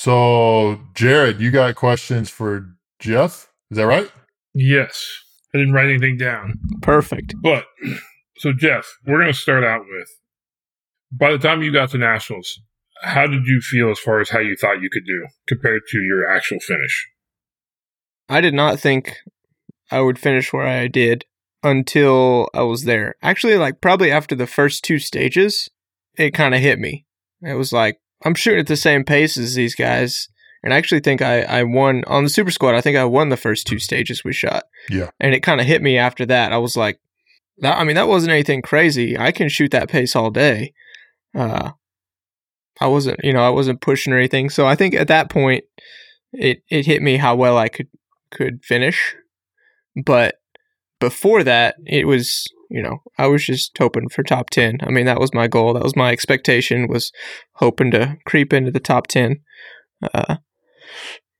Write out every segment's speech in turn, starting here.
So, Jared, you got questions for Jeff? Is that right? Yes. I didn't write anything down. Perfect. But, so Jeff, we're going to start out with by the time you got to Nationals, how did you feel as far as how you thought you could do compared to your actual finish? I did not think I would finish where I did until I was there. Actually, like probably after the first two stages, it kind of hit me. It was like, I'm shooting at the same pace as these guys. And I actually think I, I won on the Super Squad. I think I won the first two stages we shot. Yeah. And it kind of hit me after that. I was like, that, I mean, that wasn't anything crazy. I can shoot that pace all day. Uh, I wasn't, you know, I wasn't pushing or anything. So I think at that point, it it hit me how well I could could finish. But before that, it was, you know, I was just hoping for top ten. I mean, that was my goal. That was my expectation. Was hoping to creep into the top ten. Uh,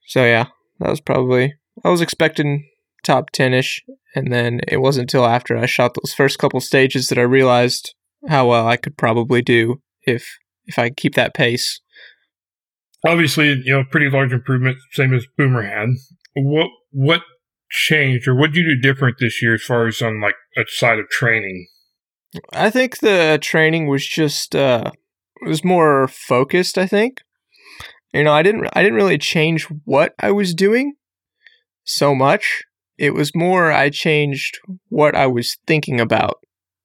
so yeah, that was probably I was expecting top ten ish, and then it wasn't until after I shot those first couple stages that I realized how well I could probably do if if I keep that pace. Obviously, you know, pretty large improvement, same as Boomer had. What what changed or what did you do different this year as far as on like a side of training? I think the training was just uh was more focused, I think. You know, I didn't I didn't really change what I was doing so much. It was more I changed what I was thinking about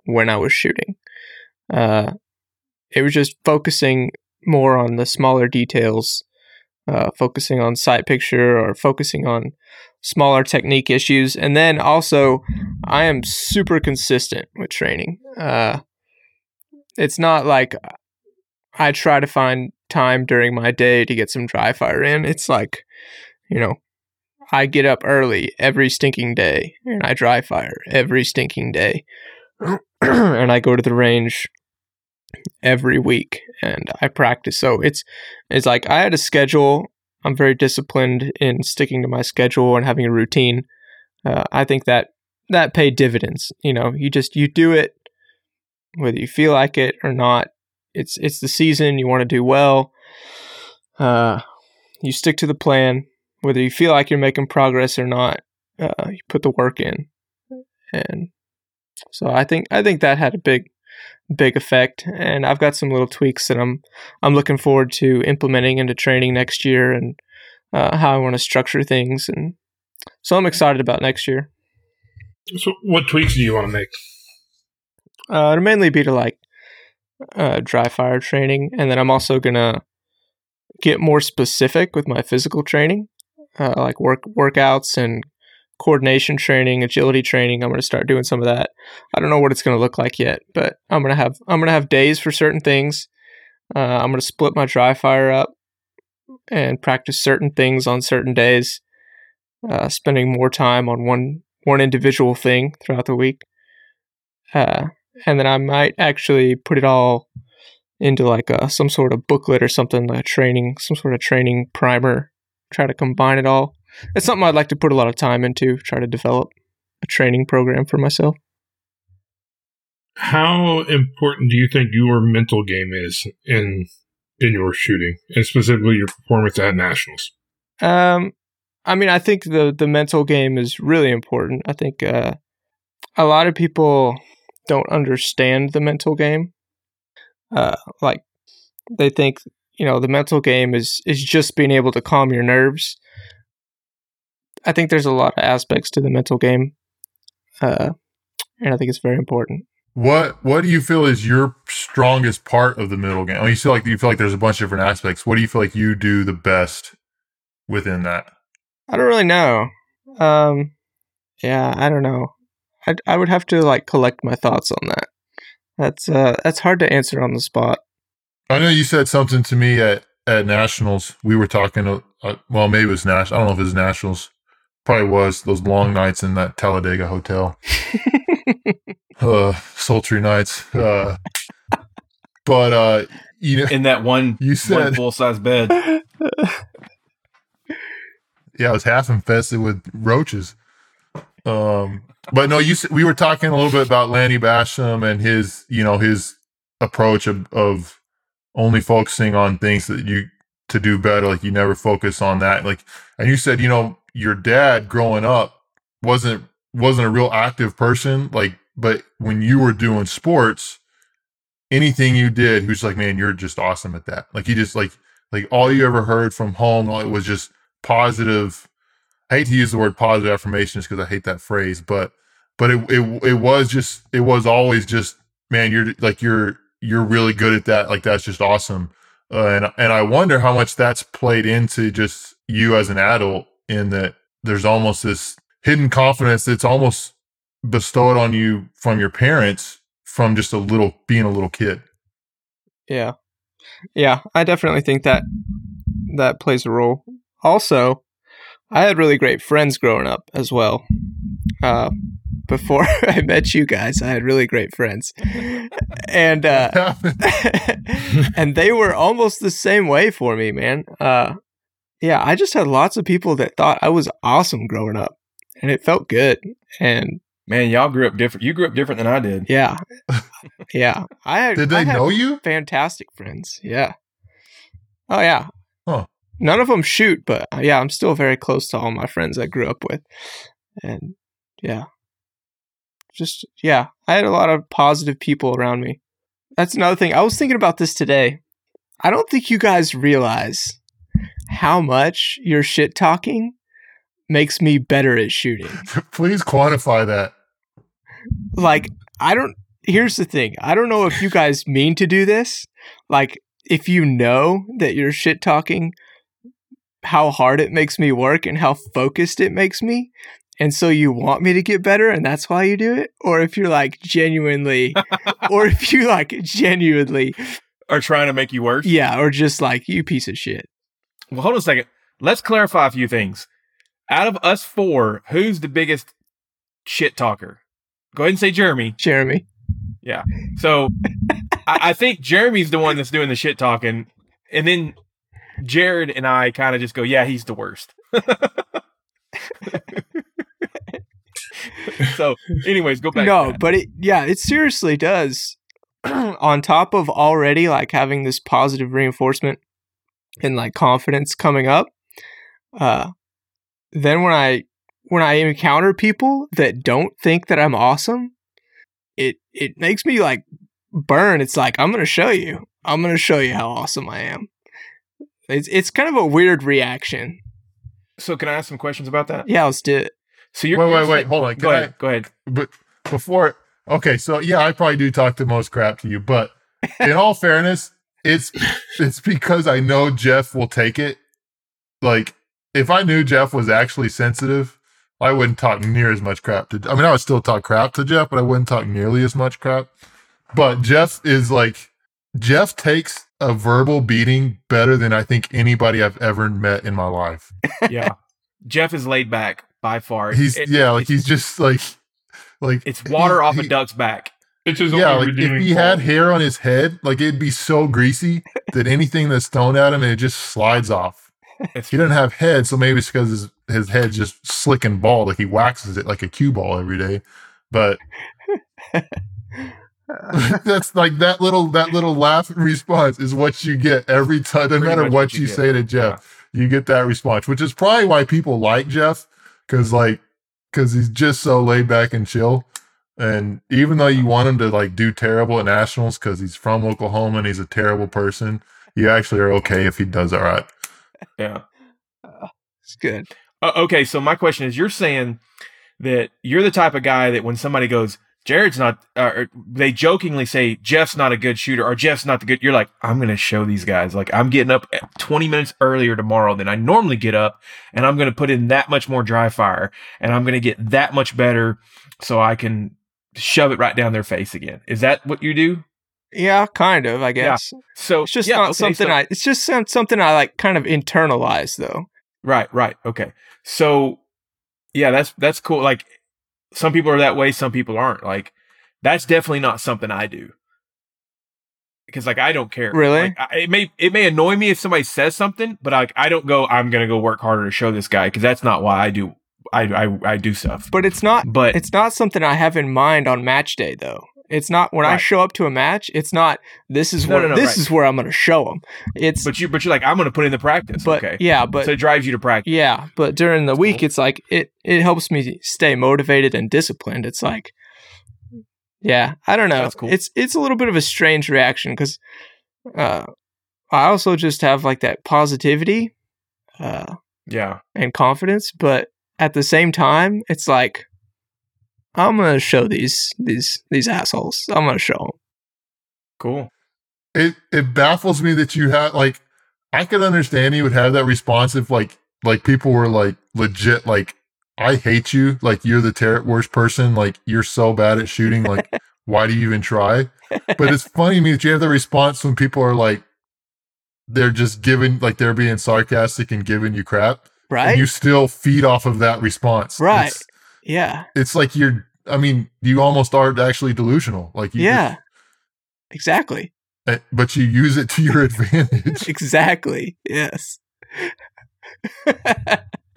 when I was shooting. Uh it was just focusing more on the smaller details, uh, focusing on sight picture or focusing on smaller technique issues. And then also, I am super consistent with training. Uh, it's not like I try to find time during my day to get some dry fire in. It's like, you know, I get up early every stinking day and I dry fire every stinking day. and I go to the range every week and I practice. So it's it's like I had a schedule. I'm very disciplined in sticking to my schedule and having a routine. Uh, I think that that paid dividends. You know, you just you do it whether you feel like it or not. It's it's the season. You want to do well. Uh, you stick to the plan, whether you feel like you're making progress or not. Uh, you put the work in, and so I think I think that had a big big effect. And I've got some little tweaks that I'm I'm looking forward to implementing into training next year and uh, how I want to structure things. And so I'm excited about next year. So, what tweaks do you want to make? Uh, it'll mainly be to like uh, dry fire training, and then I'm also gonna get more specific with my physical training, uh, like work workouts and coordination training, agility training. I'm going to start doing some of that. I don't know what it's going to look like yet, but I'm going to have I'm going to have days for certain things. Uh, I'm going to split my dry fire up and practice certain things on certain days, uh, spending more time on one one individual thing throughout the week. Uh, and then I might actually put it all into like a, some sort of booklet or something, like training, some sort of training primer. Try to combine it all it's something I'd like to put a lot of time into, try to develop a training program for myself. How important do you think your mental game is in in your shooting, and specifically your performance at nationals? Um, I mean, I think the the mental game is really important. I think uh, a lot of people don't understand the mental game. Uh, like they think you know the mental game is is just being able to calm your nerves I think there's a lot of aspects to the mental game, uh, and I think it's very important. What What do you feel is your strongest part of the middle game? I mean, you feel like you feel like there's a bunch of different aspects. What do you feel like you do the best within that? I don't really know. Um, yeah, I don't know. I I would have to like collect my thoughts on that. That's uh that's hard to answer on the spot. I know you said something to me at at nationals. We were talking. Uh, well, maybe it was national. I don't know if it was nationals Probably was those long nights in that Talladega hotel. uh, sultry nights. Uh, but uh, you know, in that one, you said full size bed. yeah, it was half infested with roaches. Um, but no, you we were talking a little bit about Lanny Bassham and his, you know, his approach of, of only focusing on things that you to do better. Like you never focus on that. Like, and you said, you know, your dad growing up wasn't wasn't a real active person. Like, but when you were doing sports, anything you did, was like, man, you're just awesome at that. Like he just like like all you ever heard from home it was just positive. I hate to use the word positive affirmations because I hate that phrase, but but it, it it was just it was always just man, you're like you're you're really good at that. Like that's just awesome. Uh, and and I wonder how much that's played into just you as an adult in that there's almost this hidden confidence that's almost bestowed on you from your parents from just a little being a little kid. Yeah. Yeah, I definitely think that that plays a role. Also, I had really great friends growing up as well. Uh, before I met you guys, I had really great friends, and uh, and they were almost the same way for me, man. Uh, yeah, I just had lots of people that thought I was awesome growing up, and it felt good. And Man, y'all grew up different. You grew up different than I did. yeah, yeah, I had. Did I they had know you? fantastic friends. Yeah. Oh yeah. Huh. None of them shoot, but uh, yeah, I'm still very close to all my friends I grew up with, and yeah, just yeah, I had a lot of positive people around me. That's another thing. I was thinking about this today. I don't think you guys realize how much your shit talking makes me better at shooting. Please quantify that. like I don't here's the thing. I don't know if you guys mean to do this. Like if you know that you're shit talking how hard it makes me work and how focused it makes me and so you want me to get better and that's why you do it or if you're like genuinely or if you like genuinely Are trying to make you worse. yeah or just like you piece of shit. Well, hold on a second. Let's clarify a few things. Out of us four, who's the biggest shit talker? Go ahead and say Jeremy. Jeremy. Yeah. So I, I think Jeremy's the one that's doing the shit talking, and then Jared and I kind of just go, "Yeah, he's the worst." so, anyways, go back. no, but it yeah, it seriously does. On top of already like having this positive reinforcement and like confidence coming up, uh, then when I when I encounter people that don't think that I'm awesome, it it makes me like burn. It's like I'm gonna show you. I'm gonna show you how awesome I am. It's it's kind of a weird reaction. so can I ask some questions about that? Yeah, let's do it. So you're Wait, wait, wait. saying- Hold on. Go Can ahead. Go ahead. but before okay so yeah i probably do talk the most crap to you but in all fairness it's it's because i know jeff will take it like if i knew jeff was actually sensitive i wouldn't talk near as much crap to i mean i would still talk crap to jeff but i wouldn't talk nearly as much crap but jeff is like jeff takes a verbal beating better than i think anybody i've ever met in my life Yeah, Jeff is laid back by far. he's It- yeah like he's just like like it's water he- off a duck's back. It's his yeah, only like if redeeming he had hair on his head, like it'd be so greasy that anything that's thrown at him, it just slides off. It's, He doesn't have head, so maybe it's because his, his head's just slick and bald, like he waxes it like a cue ball every day. But that's like that little that little laugh response is what you get every time. No Pretty matter what what you you say to Jeff, you get that response, which is probably why people like Jeff, because like because he's just so laid back and chill. And even though you want him to like do terrible at nationals because he's from Oklahoma and he's a terrible person, you actually are okay if he does all right. yeah. It's good. Uh, okay, so my question is: You're saying that you're the type of guy that when somebody goes, "Jared's not," uh, or they jokingly say, "Jeff's not a good shooter," or "Jeff's not the good," you're like, "I'm going to show these guys. Like, I'm getting up 20 minutes earlier tomorrow than I normally get up, and I'm going to put in that much more dry fire, and I'm going to get that much better, so I can shove it right down their face again." Is that what you do? Yeah, kind of, I guess. So It's just yeah, not okay, something so- I. It's just some, something I like, kind of internalize though. Right, right. Okay. So yeah, that's that's cool. Like some people are that way, some people aren't. Like that's definitely not something I do. Because like I don't care. Really? Like, I, it may it may annoy me if somebody says something, but like I don't go. I'm gonna go work harder to show this guy because that's not why I do. I, I I do stuff. But it's not. But It's not something I have in mind on match day though. It's not when I show up to a match. It's not. This is No, where no, no, this right. is where I'm going to show them. It's But you, but you're like, I'm going to put in the practice. but okay. yeah, but so it drives you to practice. yeah, but during the week, it's like it it helps me stay motivated and disciplined. It's like, yeah, I don't know. That's cool. It's it's a little bit of a strange reaction because uh, I also just have like that positivity uh, Yeah. and confidence, but at the same time, it's like I'm gonna show these these these assholes. I'm gonna show them. Cool. it it baffles me that you have like I could understand you would have that response if like like people were like legit like I hate you like you're the ter- worst person like you're so bad at shooting like why do you even try but it's funny to me that you have the response when people are like they're just giving like they're being sarcastic and giving you crap Right? and you still feed off of that response Right. it's, yeah. it's like you're I mean you almost are actually delusional like you Yeah. Exactly. but you use it to your advantage Exactly. Yes.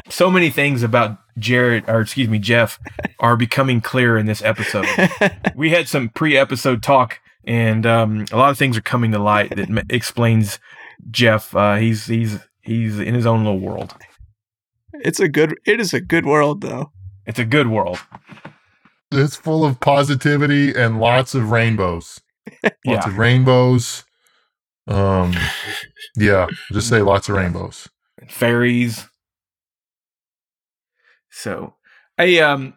So many things about Jared, or excuse me, Jeff, are becoming clear in this episode. we had some pre-episode talk, and um, a lot of things are coming to light that m- explains Jeff. Uh, he's he's he's in his own little world. It's a good. It is a good world, though. It's a good world. it's full of positivity and lots of rainbows. Lots Yeah. of rainbows. Um, yeah, just say lots of rainbows. fairies. So, I um,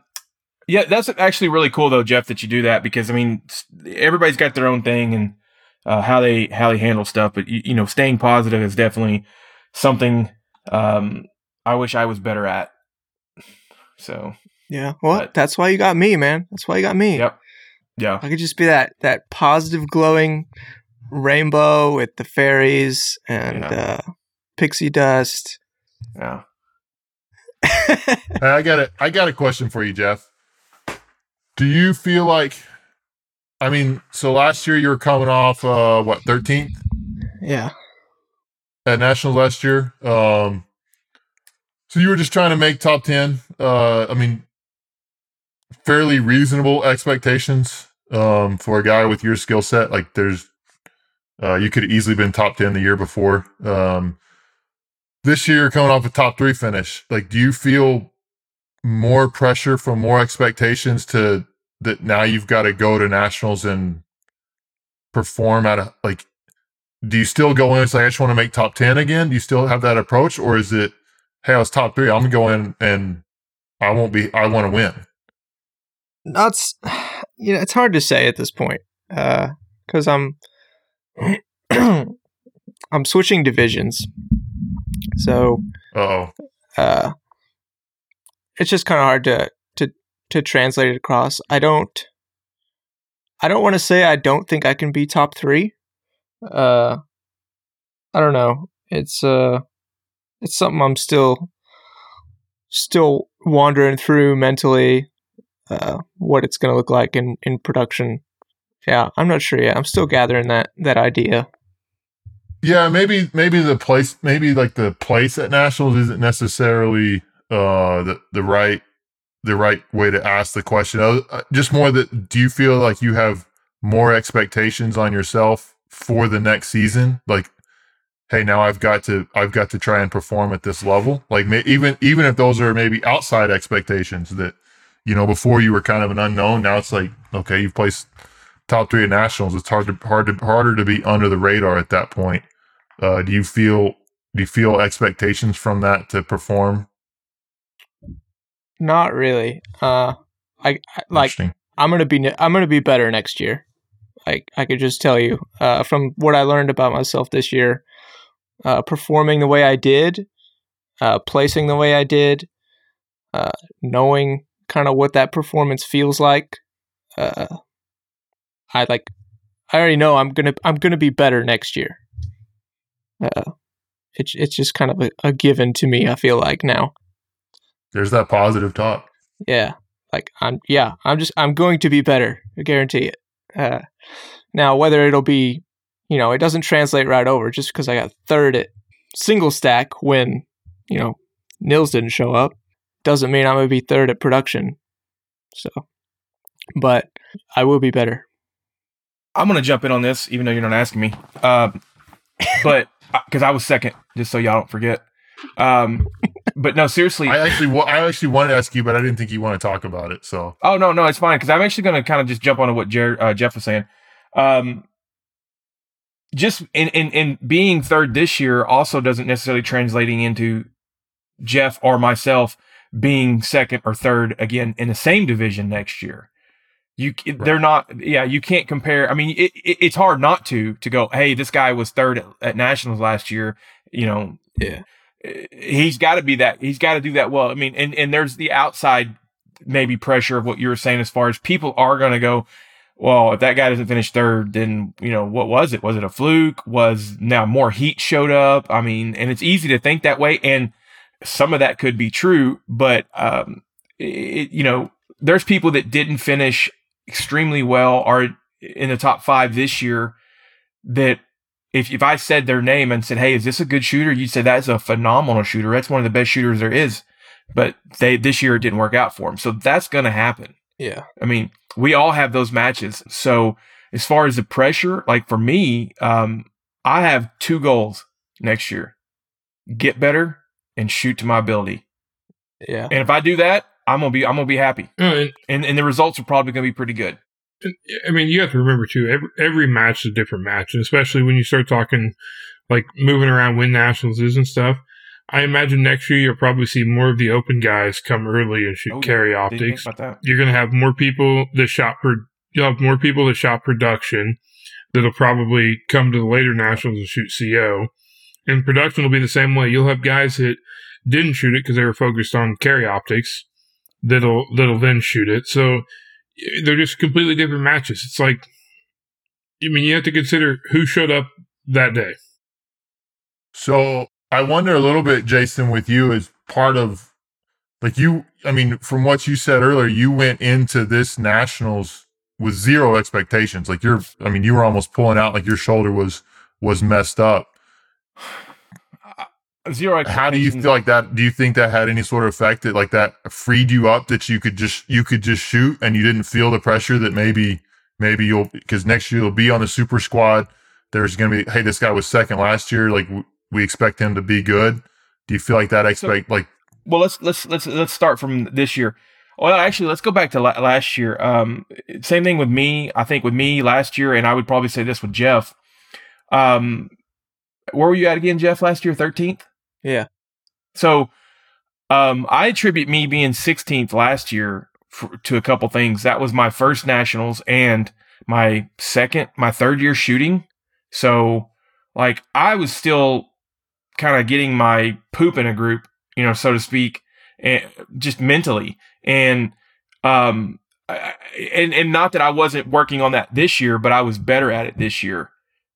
yeah, that's actually really cool though, Jeff, that you do that because I mean, everybody's got their own thing and uh, how they how they handle stuff, but you, you know, staying positive is definitely something um I wish I was better at. So, Yeah. Well, But- that's why you got me, man. That's why you got me. yep, yeah, I could just be that that positive, glowing rainbow with the fairies and Yeah. uh, pixie dust. yeah. Hey, I got it. I got a question for you, Jeff. Do you feel like? I mean, so last year you were coming off uh what thirteenth yeah. at nationals last year. Um, so you were just trying to make top ten. Uh, I mean, fairly reasonable expectations um, for a guy with your skill set. Like, there's uh, you could have easily been top ten the year before. Um, this year, coming off a top three finish, like, do you feel more pressure from more expectations to that now you've got to go to nationals and perform at a like do you still go in and say I just want to make top ten again? Do you still have that approach, or is it, hey, I was top three, I'm gonna go in and I won't be, I want to win. That's you know, it's hard to say at this point because I'm I'm switching divisions, so Oh, uh, it's just kind of hard to to to translate it across. I don't I don't want to say I don't think I can be top three. Uh, I don't know. It's uh, it's something I'm still still wandering through mentally. Uh, what it's going to look like in in production. Yeah, I'm not sure yet. I'm still gathering that that idea. yeah, maybe maybe the place, maybe like the place at nationals isn't necessarily uh the the right the right way to ask the question. Uh, uh, Just more that, do you feel like you have more expectations on yourself for the next season? Like, hey, now I've got to I've got to try and perform at this level. Like, even even if those are maybe outside expectations that you know before you were kind of an unknown. Now it's like, okay, you've placed top three at nationals. It's hard to hard to harder to be under the radar at that point. Uh, do you feel do you feel expectations from that to perform? Not really. Uh, i, I like i'm gonna be I'm gonna be better next year. Like I could just tell you uh, from what I learned about myself this year, uh, performing the way I did, uh, placing the way I did, uh, knowing kind of what that performance feels like. Uh, I like. I already know I'm gonna I'm gonna be better next year. Uh, it's it's just kind of a, a given to me. I feel like now. There's that positive talk. Yeah. Like I'm yeah, I'm just I'm going to be better. I guarantee it. Uh now whether it'll be you know, it doesn't translate right over just because I got third at single stack when, you know, Nils didn't show up, doesn't mean I'm gonna be third at production. So but I will be better. I'm going to jump in on this, even though you're not asking me. Um, but because I was second, just so y'all don't forget. Um, but no, seriously. I actually, wa- I actually wanted to ask you, but I didn't think you want to talk about it. So Oh no, no, it's fine because I'm actually going to kind of just jump onto what Jared, uh, Jeff was saying. Um, just in, in in being third this year also doesn't necessarily translating into Jeff or myself being second or third again in the same division next year. You they're not yeah you can't compare. I mean it, it, it's hard not to to go hey this guy was third at, at nationals last year. You know Yeah. Eh, he's got to be that he's got to do that well. I mean and and there's the outside maybe pressure of what you were saying as far as people are going to go well, if that guy doesn't finish third, then, you know, what was it? Was it a fluke? Was now more heat showed up? I mean, and it's easy to think that way. And some of that could be true, but, um, it, you know, there's people that didn't finish extremely well are in the top five this year that if, if I said their name and said, Hey, is this a good shooter? You'd say that's a phenomenal shooter. That's one of the best shooters there is. But they, this year it didn't work out for them. So that's going to happen. Yeah. I mean, we all have those matches. So as far as the pressure, like for me, um, I have two goals next year: get better and shoot to my ability. Yeah. And if I do that, I'm gonna be I'm gonna be happy, and, and and the results are probably gonna be pretty good. I mean, you have to remember too. Every every match is a different match, and especially when you start talking like moving around win nationals is and stuff. I imagine next year you'll probably see more of the open guys come early and shoot Oh, carry Didn't think optics. about that. You're going to have more people that shop for You'll have more people that shop production that'll probably come to the later nationals and shoot CO. And production will be the same way. You'll have guys that didn't shoot it because they were focused on carry optics that'll that'll then shoot it. So they're just completely different matches. It's like, I mean, you have to consider who showed up that day. So I wonder a little bit, Jason, with you as part of like you, I mean, from what you said earlier, you went into this nationals with zero expectations. Like you're, I mean, you were almost pulling out like your shoulder was, was messed up. Zero. How do you mm. feel like that? Do you think that had any sort of effect that like that freed you up that you could just, you could just shoot and you didn't feel the pressure that maybe, maybe you'll, because next year you'll be on the super squad. There's going to be, hey, this guy was second last year. Like we expect him to be good. Do you feel like that expect, like, well let's let's let's let's start from this year. Well actually let's go back to la- last year. Um same thing with me. I think with me last year and i would probably say this with jeff. Um where were you at again jeff last year? 13th Yeah. so um i attribute me being 16th last year for, to a couple things. That was my first nationals and my second my third year shooting. So like i was still kind of getting my poop in a group you know, so to speak, and just mentally. And, um, and, and not that I wasn't working on that this year, but I was better at it this year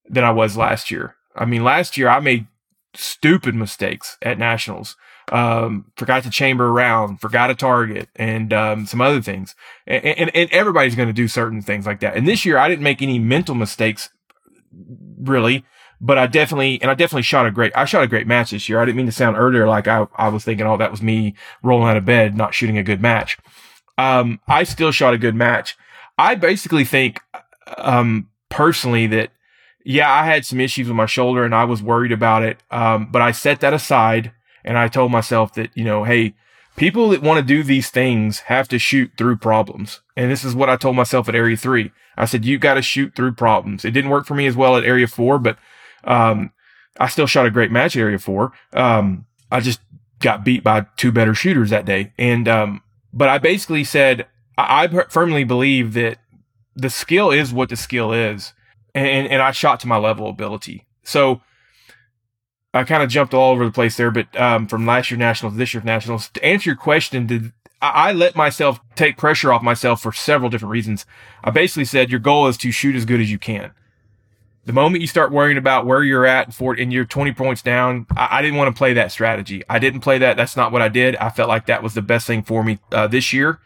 than I was last year. I mean, last year I made stupid mistakes at nationals. Um, forgot to chamber around, forgot a target and, um, some other things. And, and, and everybody's going to do certain things like that. And this year I didn't make any mental mistakes really but I definitely, and I definitely shot a great, I shot a great match this year. I didn't mean to sound earlier like I, I was thinking, oh, that was me rolling out of bed, not shooting a good match. Um, I still shot a good match. I basically think, um, personally that, yeah, I had some issues with my shoulder and I was worried about it. Um, but I set that aside and I told myself that, you know, hey, people that want to do these things have to shoot through problems. And this is what I told myself at area three. I said, you got to shoot through problems. It didn't work for me as well at area four, but um, I still shot a great match Area Four. Um, I just got beat by two better shooters that day, and um, but I basically said I, I firmly believe that the skill is what the skill is, and and I shot to my level of ability. So I kind of jumped all over the place there, but um, from last year nationals to this year nationals, to answer your question, did I I let myself take pressure off myself for several different reasons. I basically said your goal is to shoot as good as you can. The moment you start worrying about where you're at for and you're 20 points down, I, I didn't want to play that strategy. I didn't play that. That's not what I did. I felt like that was the best thing for me uh, this year.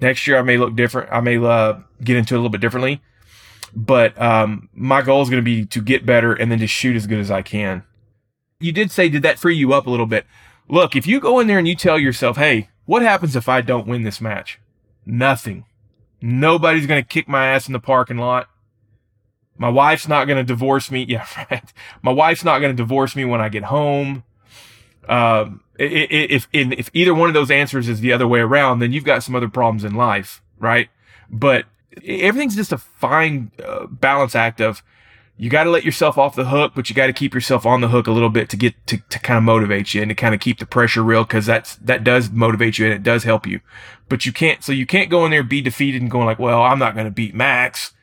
Next year, I may look different. I may uh, get into it a little bit differently. But um, my goal is going to be to get better and then just shoot as good as I can. You did say, did that free you up a little bit? Look, if you go in there and you tell yourself, hey, what happens if I don't win this match? Nothing. Nobody's going to kick my ass in the parking lot My wife's not going to divorce me. Yeah, right. My wife's not going to divorce me when I get home. Um, if if either one of those answers is the other way around, then you've got some other problems in life, right? But everything's just a fine uh, balance act of you got to let yourself off the hook, but you got to keep yourself on the hook a little bit to get to, to kind of motivate you and to kind of keep the pressure real because that's that does motivate you and it does help you. But you can't so you can't go in there be defeated and going like, well, I'm not going to beat Max.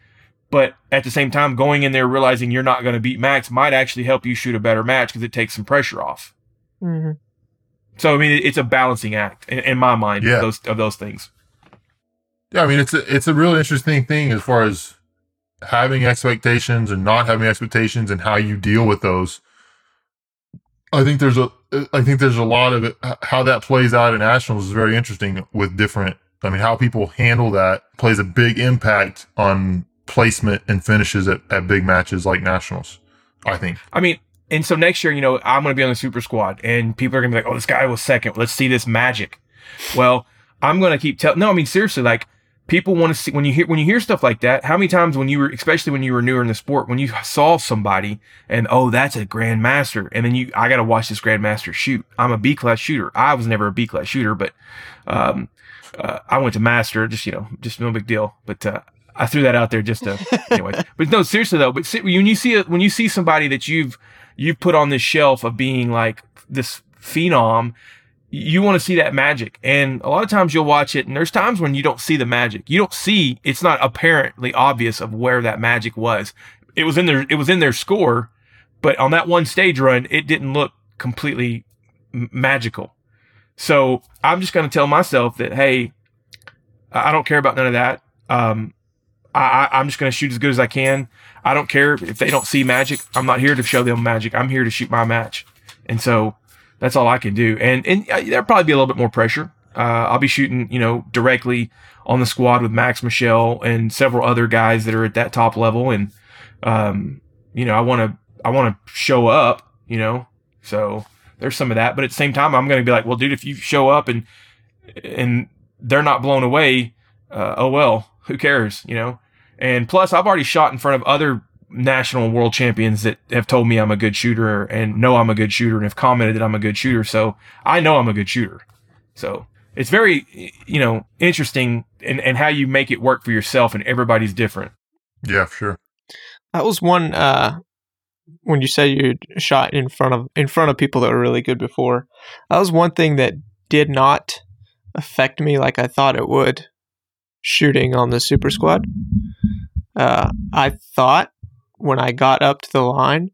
But at the same time, going in there realizing you're not going to beat Max might actually help you shoot a better match because it takes some pressure off. Mhm. So I mean, it's a balancing act in, in my mind Yeah. of those of those things. Yeah, I mean it's a it's a real interesting thing as far as having expectations and not having expectations and how you deal with those. I think there's a I think there's a lot of it, how that plays out in nationals is very interesting with different. I mean, how people handle that plays a big impact on placement and finishes at, at big matches like nationals. I think. I mean, and so next year, you know, I'm going to be on the super squad and people are going to be like, oh, this guy was second. Let's see this magic. Well, I'm going to keep telling, no, I mean, seriously, like people want to see when you hear, when you hear stuff like that, how many times when you were, especially when you were newer in the sport, when you saw somebody and, oh, that's a grandmaster. And then you, I got to watch this grandmaster shoot. I'm a B class shooter. I was never a B class shooter, but, um, uh, I went to master, just, you know, just no big deal. But, uh, I threw that out there just to, anyway. But no, seriously though, but see, when you see it, when you see somebody that you've, you've put on this shelf of being like this phenom, you want to see that magic. And a lot of times you'll watch it and there's times when you don't see the magic. You don't see, it's not apparently obvious of where that magic was. It was in their, it was in their score, but on that one stage run, it didn't look completely m- magical. So I'm just going to tell myself that, Hey, I I don't care about none of that. Um, I, I- I'm just going to shoot as good as I can. I don't care if they don't see magic. I'm not here to show them magic. I'm here to shoot my match. And so that's all I can do. And, and uh, there'll probably be a little bit more pressure. Uh, I'll be shooting, you know, directly on the squad with Max Michel and several other guys that are at that top level. And, um, you know, I want to, I want to show up, you know, so there's some of that. But at the same time, I'm going to be like, well, dude, if you show up and, and they're not blown away, uh, oh well, who cares, you know? And plus, I've already shot in front of other national and world champions that have told me I'm a good shooter and know I'm a good shooter and have commented that I'm a good shooter. So I know I'm a good shooter. So it's very, you know, interesting and, and how you make it work for yourself and everybody's different. Yeah, sure. That was one uh when you said you shot in front of in front of people that were really good before. That was one thing that did not affect me like I thought it would shooting on the super squad. Uh I thought when I got up to the line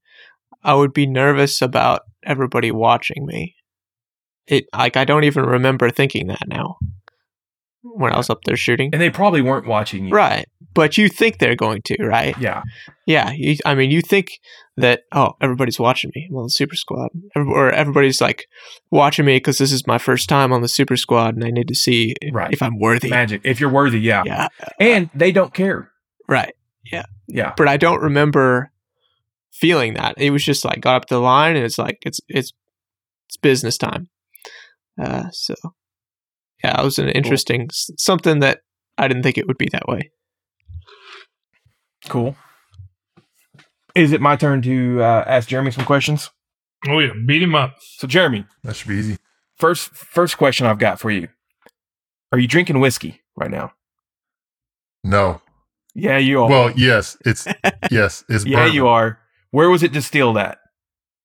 I would be nervous about everybody watching me. It like I don't even remember thinking that now. When I was up there shooting. And they probably weren't watching you. Right. But you think they're going to, right? Yeah. Yeah, you, I mean, you think that oh, everybody's watching me. Well, the Super Squad, Every- or everybody's like watching me because this is my first time on the Super Squad, and I need to see if, Right. if I'm worthy. Magic. If you're worthy, yeah. Yeah, And they don't care. right. Yeah. Yeah. But I don't remember feeling that. It was just like got up the line, and it's like it's it's it's business time. Uh, so yeah, it was an interesting s something that I didn't think it would be that way. Cool. Is it my turn to uh, ask Jeremy some questions? Oh yeah, beat him up. So, Jeremy, That should be easy. first first question I've got for you: Are you drinking whiskey right now? No. Yeah, you are. Well, yes, it's yes, it's yeah, bourbon. you are. Where was it distilled at?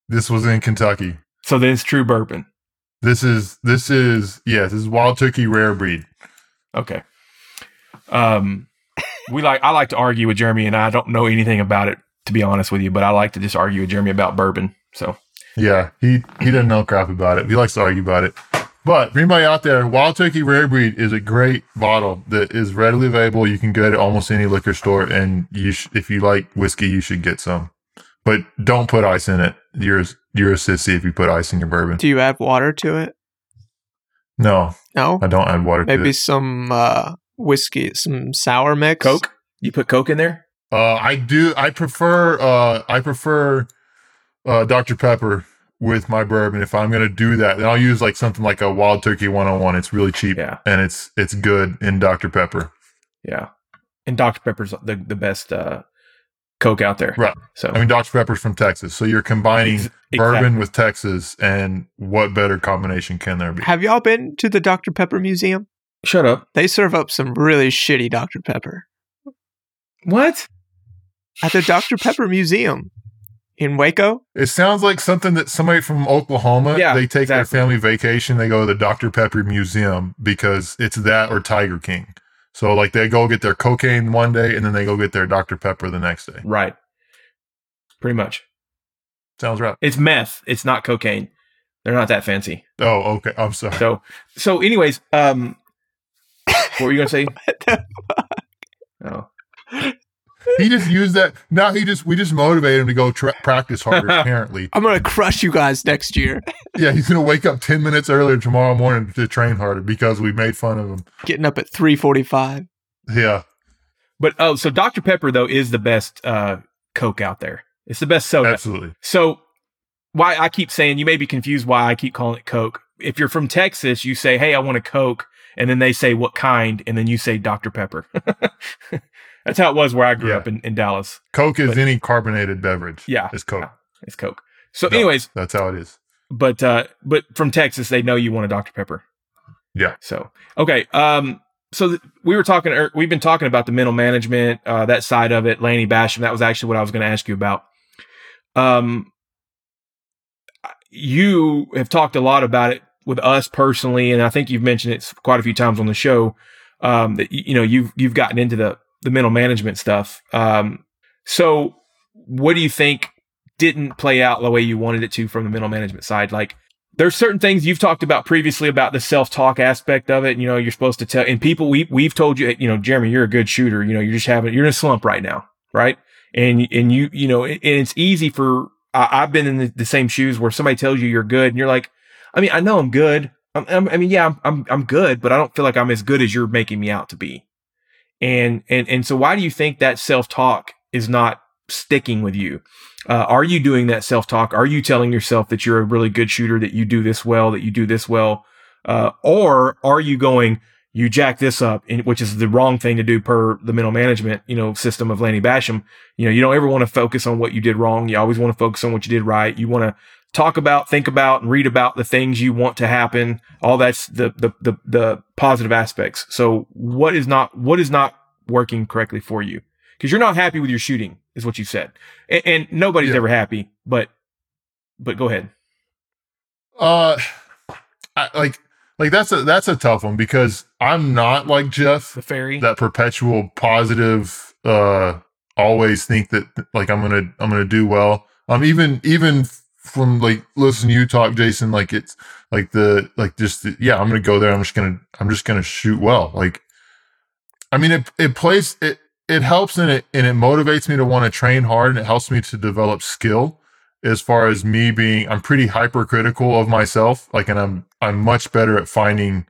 This was in Kentucky. So then it's true bourbon. This is this is yeah, this is wild turkey rare breed. Okay. Um, we like I like to argue with Jeremy, and I don't know anything about it to be honest with you, but I like to just argue with Jeremy about bourbon. So Yeah, he he doesn't know crap about it. He likes to argue about it. But for anybody out there, Wild Turkey Rare Breed is a great bottle that is readily available. You can get it at almost any liquor store, and you sh- if you like whiskey, you should get some. But don't put ice in it. You're a- you're a sissy if you put ice in your bourbon. Do you add water to it? No, No, I don't add water to maybe some uh, whiskey, some sour mix. Coke, you put Coke in there? Uh, I do. I prefer. Uh, I prefer uh, Dr Pepper with my bourbon. If I'm gonna do that, then I'll use like something like a Wild Turkey 101. It's really cheap Yeah, and it's it's good in Dr Pepper. yeah. And Dr Pepper's the the best uh, Coke out there. Right. So I mean, Dr. Pepper's from Texas, so you're combining Ex- bourbon with Texas, and what better combination can there be? Have y'all been to the Dr. Pepper Museum? shut up. They serve up some really shitty Dr. Pepper What? at the Dr. Pepper Museum in Waco. It sounds like something that somebody from Oklahoma, Yeah, they take their family vacation, they go to the Dr. Pepper Museum because it's that or Tiger King. So like they go get their cocaine one day and then they go get their Dr. Pepper the next day. Right. Pretty much. Sounds right. It's meth. It's not cocaine. They're not that fancy. Oh, okay. I'm sorry. So so anyways, um what were you gonna say? Oh. He just used that. Now he just we just motivated him to go tra- practice harder. apparently, I'm going to crush you guys next year. yeah, he's gonna wake up ten minutes earlier tomorrow morning to train harder because we made fun of him. Getting up at 345. Yeah, But oh, so Dr. Pepper though is the best uh Coke out there. It's the best soda. absolutely. So why I keep saying you may be confused why I keep calling it Coke. If you're from Texas, you say, "Hey, I want a Coke," and then they say, "What kind?" and then you say Dr. Pepper. That's how it was where I grew Yeah. up in, in Dallas. Coke is But- any carbonated beverage. Yeah. it's Coke. It's Coke. So, No. anyways, That's how it is. but uh, but from Texas, they know you want a Dr. Pepper. Yeah. So okay. Um. So th- we were talking. Er, we've been talking about the mental management, uh, that side of it. Lanny Bassham. That was actually what I was going to ask you about. Um. You have talked a lot about it with us personally, and I think you've mentioned it quite a few times on the show. Um. That you know you've you've gotten into the the mental management stuff. Um. So what do you think didn't play out the way you wanted it to from the mental management side? Like there's certain things you've talked about previously about the self-talk aspect of it. You know, you're supposed to tell, and people we we've told you, you know, Jeremy, you're a good shooter. You know, you're just having you're in a slump right now, right? And and you you know, and it's easy for I, I've been in the, the same shoes where somebody tells you you're good, and you're like, I mean, I know I'm good. I'm, I'm, I mean, yeah, I'm, I'm I'm good, but I don't feel like I'm as good as you're making me out to be. And and and so, why do you think that self-talk is not sticking with you? Uh, are you doing that self talk? Are you telling yourself that you're a really good shooter, that you do this well, that you do this well? Uh, or are you going, you jack this up, which is the wrong thing to do per the mental management, you know, system of Lanny Bassham. You know, you don't ever want to focus on what you did wrong. You always want to focus on what you did right. You want to talk about, think about, and read about the things you want to happen. All that's the, the, the, the positive aspects. So what is not, what is not working correctly for you? Because you're not happy with your shooting, is what you said and, and nobody's Yeah. ever happy. But but go ahead. Uh, I, like like that's a that's a tough one because I'm not like Jeff, The fairy. that perpetual positive. Uh, always think that like I'm gonna I'm gonna do well. Um, even even from like listening to you talk, Jason, like it's like the like just the, yeah, I'm gonna go there. I'm just gonna I'm just gonna shoot well. Like, I mean, it it plays it it helps and it and it motivates me to want to train hard and it helps me to develop skill as far as me being I'm pretty hypercritical of myself like and I'm I'm much better at finding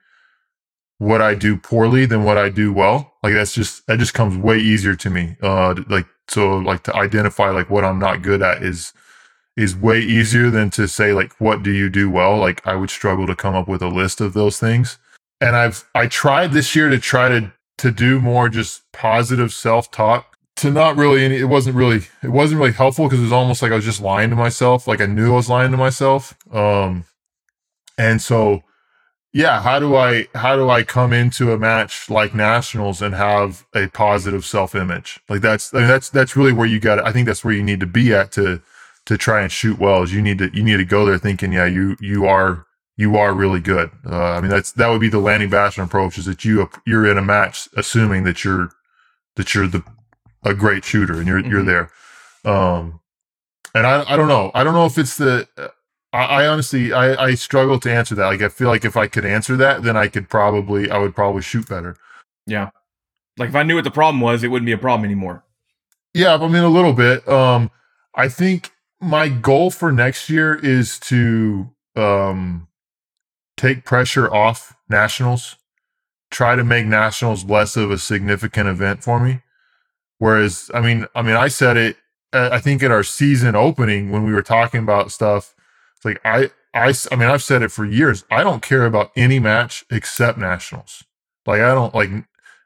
what I do poorly than what I do well like that's just that just comes way easier to me uh like so like to identify like what I'm not good at is is way easier than to say like what do you do well? Like I would struggle to come up with a list of those things. And I've I tried this year to try to to do more just positive self-talk to not really any it wasn't really it wasn't really helpful because it was almost like I was just lying to myself. Like I knew I was lying to myself. Um and so yeah how do I how do I come into a match like nationals and have a positive self-image? Like that's I mean, that's that's really where you got I think that's where you need to be at to to try and shoot well is you need to you need to go there thinking yeah you you are you are really good uh, I mean that's that would be the Lanny Bassham approach is that you you're in a match assuming that you're that you're the a great shooter and you're you're Mhm. there um and i i don't know i don't know if it's the I, I honestly I, I struggle to answer that like i feel like if i could answer that then i could probably i would probably shoot better yeah. Like if I knew what the problem was, it wouldn't be a problem anymore. yeah i mean a little bit um i think my goal for next year is to um take pressure off nationals try to make nationals less of a significant event for me. Whereas i mean i mean i said it uh, i think in our season opening when we were talking about stuff it's like I mean i've said it for years i don't care about any match except nationals. Like i don't like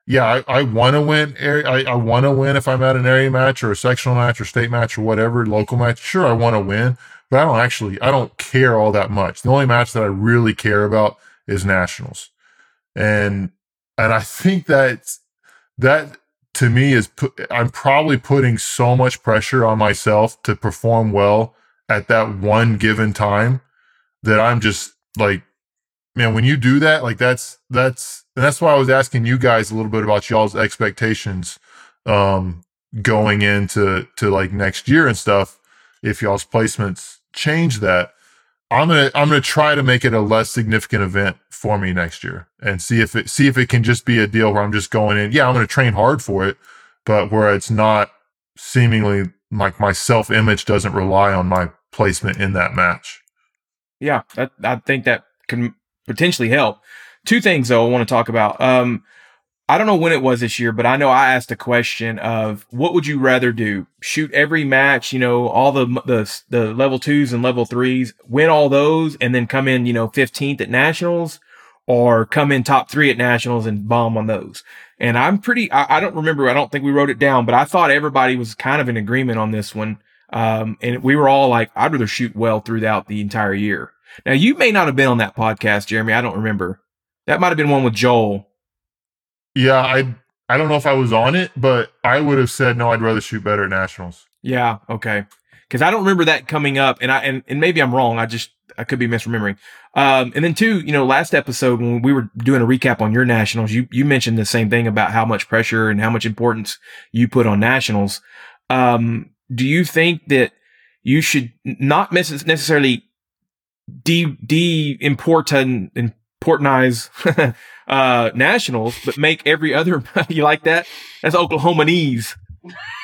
yeah, I, I want to win. I, I want to win if I'm at an area match or a sectional match or state match or whatever, local match. Sure, I want to win, but I don't actually, I don't care all that much. The only match that I really care about is nationals, and and I think that that to me is put, I'm probably putting so much pressure on myself to perform well at that one given time that I'm just like, man, when you do that, like that's that's and that's why I was asking you guys a little bit about y'all's expectations um, going into to like next year and stuff. If y'all's placements change that, I'm gonna I'm gonna try to make it a less significant event for me next year and see if it see if it can just be a deal where I'm just going in. Yeah, I'm gonna train hard for it, but where it's not seemingly like my self image doesn't rely on my placement in that match. Yeah, I think that can potentially help. Two things though I want to talk about. Um, I don't know when it was this year, but I know I asked a question of what would you rather do? Shoot every match, you know, all the the the level twos and level threes, win all those, and then come in, you know, fifteenth at nationals, or come in top three at nationals and bomb on those. And I'm pretty. I, I don't remember. I don't think we wrote it down, but I thought everybody was kind of in agreement on this one. Um, and we were all like, I'd rather shoot well throughout the entire year. Now you may not have been on that podcast, Jeremy. I don't remember. That might have been one with Joel. Yeah, I I don't know if I was on it, but I would have said no. I'd rather shoot better at nationals. Yeah, okay. Because I don't remember that coming up, and I and, and maybe I'm wrong. I just I could be misremembering. Um, and then two, you know, last episode when we were doing a recap on your nationals, you you mentioned the same thing about how much pressure and how much importance you put on nationals. Um, do you think that you should not necessarily de de important importantize uh, nationals, but make every other. you like that? That's Oklahomanese.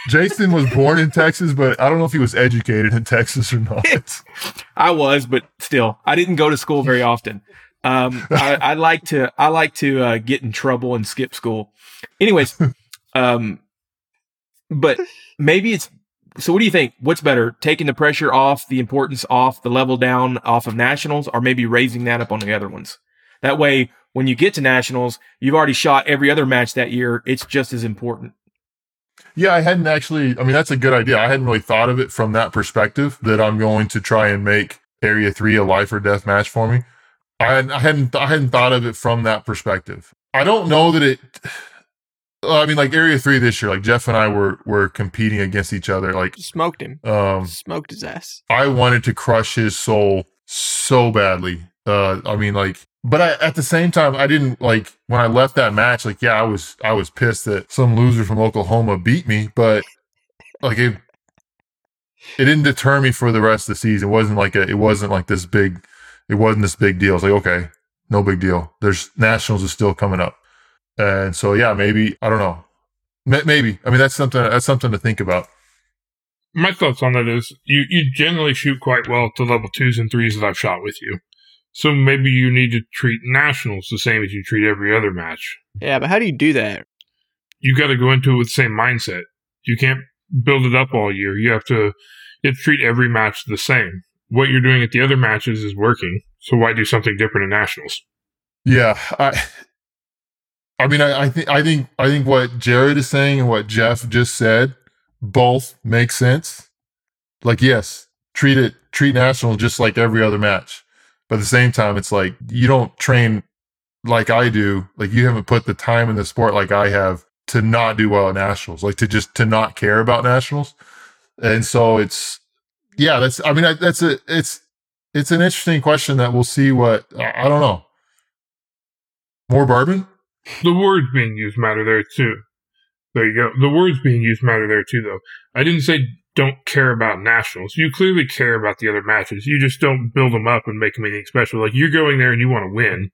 Jason was born in Texas, but I don't know if he was educated in Texas or not. I was, but still, I didn't go to school very often. Um, I, I, like to I like to uh, get in trouble and skip school. Anyways, um, but maybe it's so. What do you think? What's better, taking the pressure off, the importance off, the level down off of nationals, or maybe raising that up on the other ones? That way, when you get to nationals, you've already shot every other match that year. It's just as important. Yeah, I hadn't actually. I mean, that's a good idea. I hadn't really thought of it from that perspective that I'm going to try and make Area Three a life or death match for me. I hadn't, I hadn't, I hadn't thought of it from that perspective. I don't know that it. I mean, like Area Three this year, like Jeff and I were were competing against each other. Like smoked him, um, smoked his ass. I wanted to crush his soul so badly. Uh, I mean, like but I, at the same time, I didn't like when I left that match. Like, yeah, I was I was pissed that some loser from Oklahoma beat me, but like it, it didn't deter me for the rest of the season. It wasn't like a, it wasn't like this big, it wasn't this big deal. It's like okay, no big deal. There's nationals is still coming up, and so yeah, maybe I don't know, maybe I mean that's something that's something to think about. My thoughts on that is you you generally shoot quite well to level twos and threes that I've shot with you. So maybe you need to treat nationals the same as you treat every other match. Yeah, but how do you do that? You got to go into it with the same mindset. You can't build it up all year. You have to, you have to treat every match the same. What you're doing at the other matches is working. So why do something different in nationals? Yeah, I, I mean, I, I think, I think, I think what Jared is saying and what Jeff just said both make sense. Like, yes, treat it, treat national just like every other match but at the same time, it's like you don't train like I do. Like you haven't put the time in the sport like I have to not do well at nationals, like to just to not care about nationals. And so it's yeah, that's I mean that's a it's it's an interesting question that we'll see what I don't know. More bourbon? The words being used matter there too. There you go. The words being used matter there too, though. I didn't say don't care about nationals. You clearly care about the other matches. You just don't build them up and make them anything special. Like you're going there and you want to win,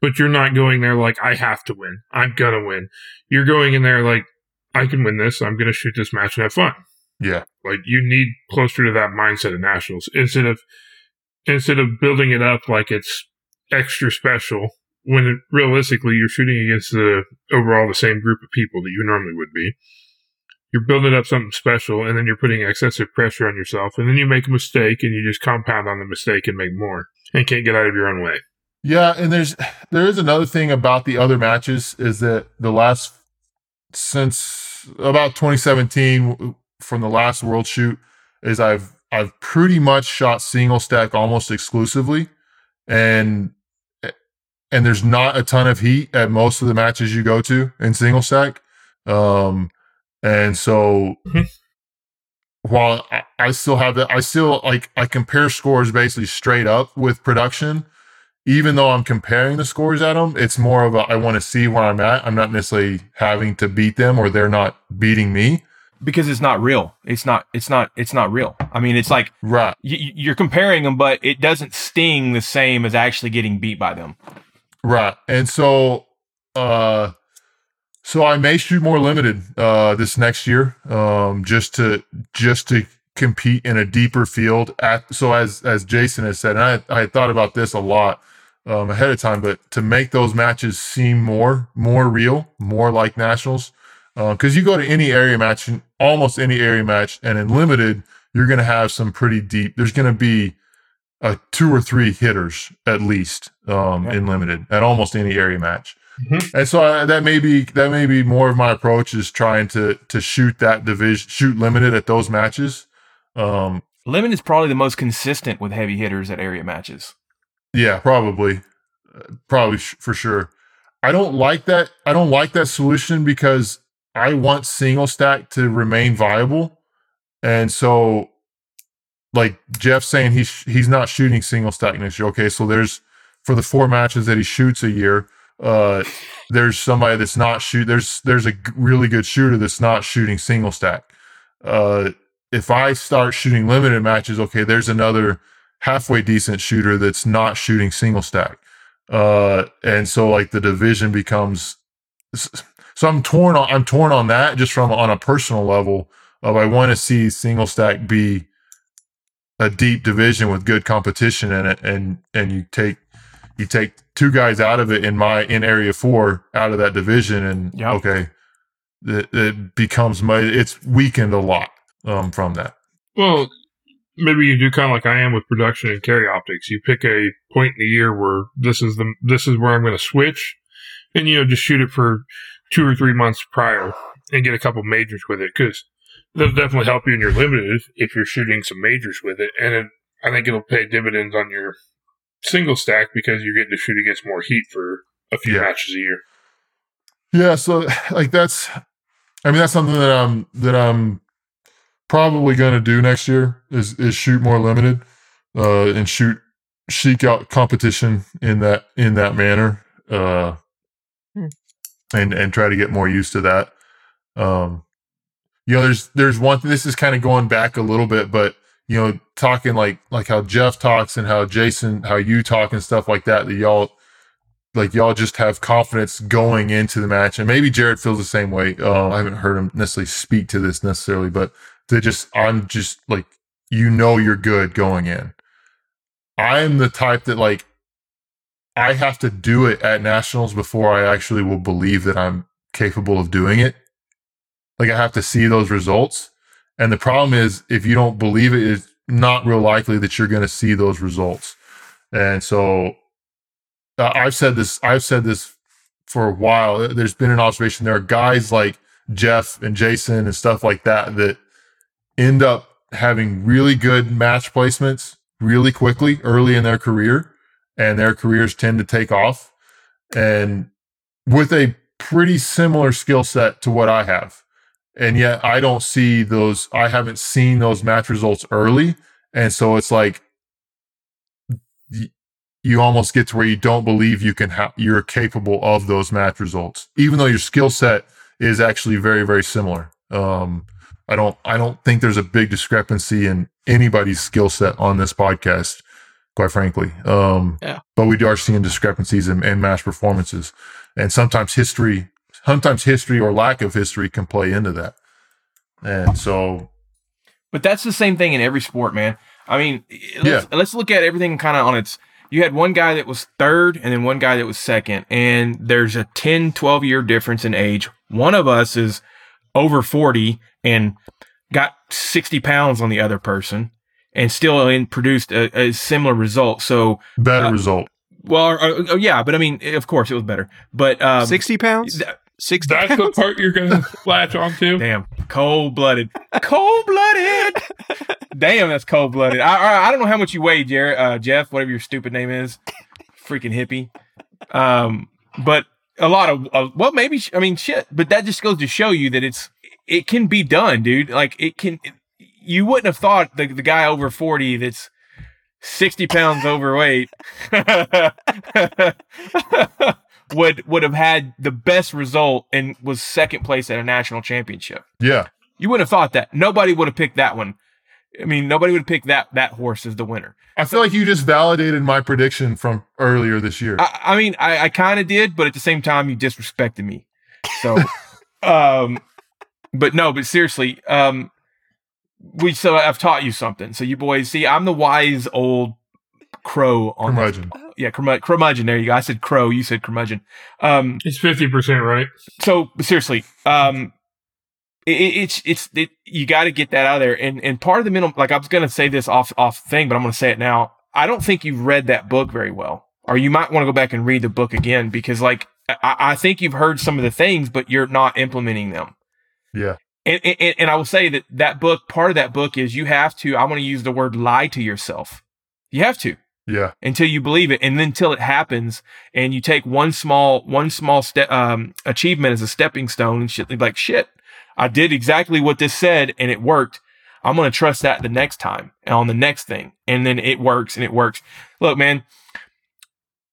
but you're not going there like I have to win. I'm gonna win. You're going in there like I can win this. I'm gonna shoot this match and have fun. Yeah. Like you need closer to that mindset of nationals instead of instead of building it up like it's extra special when it, realistically you're shooting against the overall the same group of people that you normally would be you're building up something special and then you're putting excessive pressure on yourself and then you make a mistake and you just compound on the mistake and make more and can't get out of your own way. Yeah, and there's there is another thing about the other matches is that the last since about 2017 from the last world shoot is I've I've pretty much shot single stack almost exclusively and and there's not a ton of heat at most of the matches you go to in single stack. Um and so Mhm. while I, I still have that I still like I compare scores basically straight up with production even though I'm comparing the scores at them, it's more of a I want to see where I'm at. I'm not necessarily having to beat them or they're not beating me. because it's not real. It's not. It's not. It's not real. I mean, it's like Right. y- you're comparing them, but it doesn't sting the same as actually getting beat by them. Right. And so uh so I may shoot more limited uh this next year um just to just to compete in a deeper field at so as as Jason has said and I I thought about this a lot um ahead of time but to make those matches seem more more real, more like nationals because you go to any area match, almost any area match, and in limited, you're going to have some pretty deep. There's going to be uh, two or three hitters at least um, Yeah. in limited at almost any area match. Mhm. And so I, that may be that may be more of my approach is trying to to shoot that division, shoot limited at those matches. Um, Lemon is probably the most consistent with heavy hitters at area matches. Yeah, probably, Uh, probably sh- for sure. I don't like that. I don't like that solution because I want single stack to remain viable, and so, like Jeff saying he's he's not shooting single stack next year. Okay, so there's for the four matches that he shoots a year. Uh, there's somebody that's not shoot. There's there's a really good shooter that's not shooting single stack. Uh, if I start shooting limited matches, okay, there's another halfway decent shooter that's not shooting single stack. Uh, and so like the division becomes so I'm torn on I'm torn on that just from on a personal level of I want to see single stack be a deep division with good competition in it and and you take you take two guys out of it in my in area four out of that division and Yep. okay it, it becomes my it's weakened a lot um from that Well, maybe you do kind of like I am with production and carry optics. You pick a point in the year where this is the this is where I'm going to switch, and you know just shoot it for two or three months prior and get a couple majors with it because that'll definitely help you in your limited if you're shooting some majors with it, and it, I think it'll pay dividends on your single stack because you're getting to shoot against more heat for a few Yeah. matches a year. Yeah, so like that's I mean that's something that I'm that I'm probably going to do next year is is shoot more limited uh and shoot seek out competition in that in that manner uh Hmm. and and try to get more used to that. Um you know there's there's one this is kind of going back a little bit but you know talking like like how Jeff talks and how Jason how you talk and stuff like that that y'all like y'all just have confidence going into the match. And maybe jared feels the same way. Uh, i haven't heard him necessarily speak to this necessarily but they just i'm just like you know you're good going in. I'm the type that like i have to do it at nationals before i actually will believe that i'm capable of doing it. Like i have to see those results and the problem is if you don't believe it it's not real likely that you're going to see those results and so uh, I've said this. I've said this for a while. There's been an observation. There are guys like Jeff and Jason and stuff like that that end up having really good match placements really quickly early in their career, and their careers tend to take off. And with a pretty similar skill set to what I have, and yet I don't see those. I haven't seen those match results early, and so it's like you almost get to where you don't believe you can have you're capable of those match results even though your skill set is actually very very similar um i don't i don't think there's a big discrepancy in anybody's skill set on this podcast quite frankly um Yeah. but we are seeing discrepancies in, in match performances and sometimes history sometimes history or lack of history can play into that and so But that's the same thing in every sport, man. I mean, let's, let's look at everything kind of on its. You had one guy that was third and then one guy that was second, and there's a 10, 12 year difference in age. One of us is over 40 and got 60 pounds on the other person and still in, produced a, a similar result. So, better Uh, result Well, or, or- oh, yeah, but I mean, of course, it was better. But um, 60 pounds? th- 60 That's the part you're going to latch onto. Damn, cold blooded, cold blooded. Damn, that's cold blooded. I, I I don't know how much you weigh, Jared, uh, Jeff, whatever your stupid name is, freaking hippie. Um, but a lot of uh, well, maybe sh- I mean shit, but that just goes to show you that it's it can be done, dude. Like it can. you wouldn't have thought the the guy over forty that's sixty pounds overweight would would have had the best result and was second place at a national championship. Yeah. You wouldn't have thought that. Nobody would have picked that one. I mean, nobody would pick that that horse as the winner. I feel like you just validated my prediction from earlier this year. I, I mean, I, I kind of did, but at the same time, you disrespected me. So, um, but no, but seriously, um, we so I've taught you something. So you boys see, I'm the wise old crow on this. Curmudgeon. Yeah, curmud- curmudgeon. There you go. I said crow. You said curmudgeon. Um, It's 50% right. so seriously, um, it, it- it's it's it, you got to get that out of there. And and part of the minimum, like I was gonna say this off off thing, but I'm gonna say it now. I don't think you've read that book very well, or you might want to go back and read the book again because like I, I think you've heard some of the things, but you're not implementing them. Yeah. And, and and I will say that that book, part of that book is you have to. I want to use the word lie to yourself. You have to Yeah. until you believe it. And then until it happens and you take one small one small step um achievement as a stepping stone and shit like shit i did exactly what this said and it worked. I'm to trust that the next time on the next thing. And then it works and it works. Look man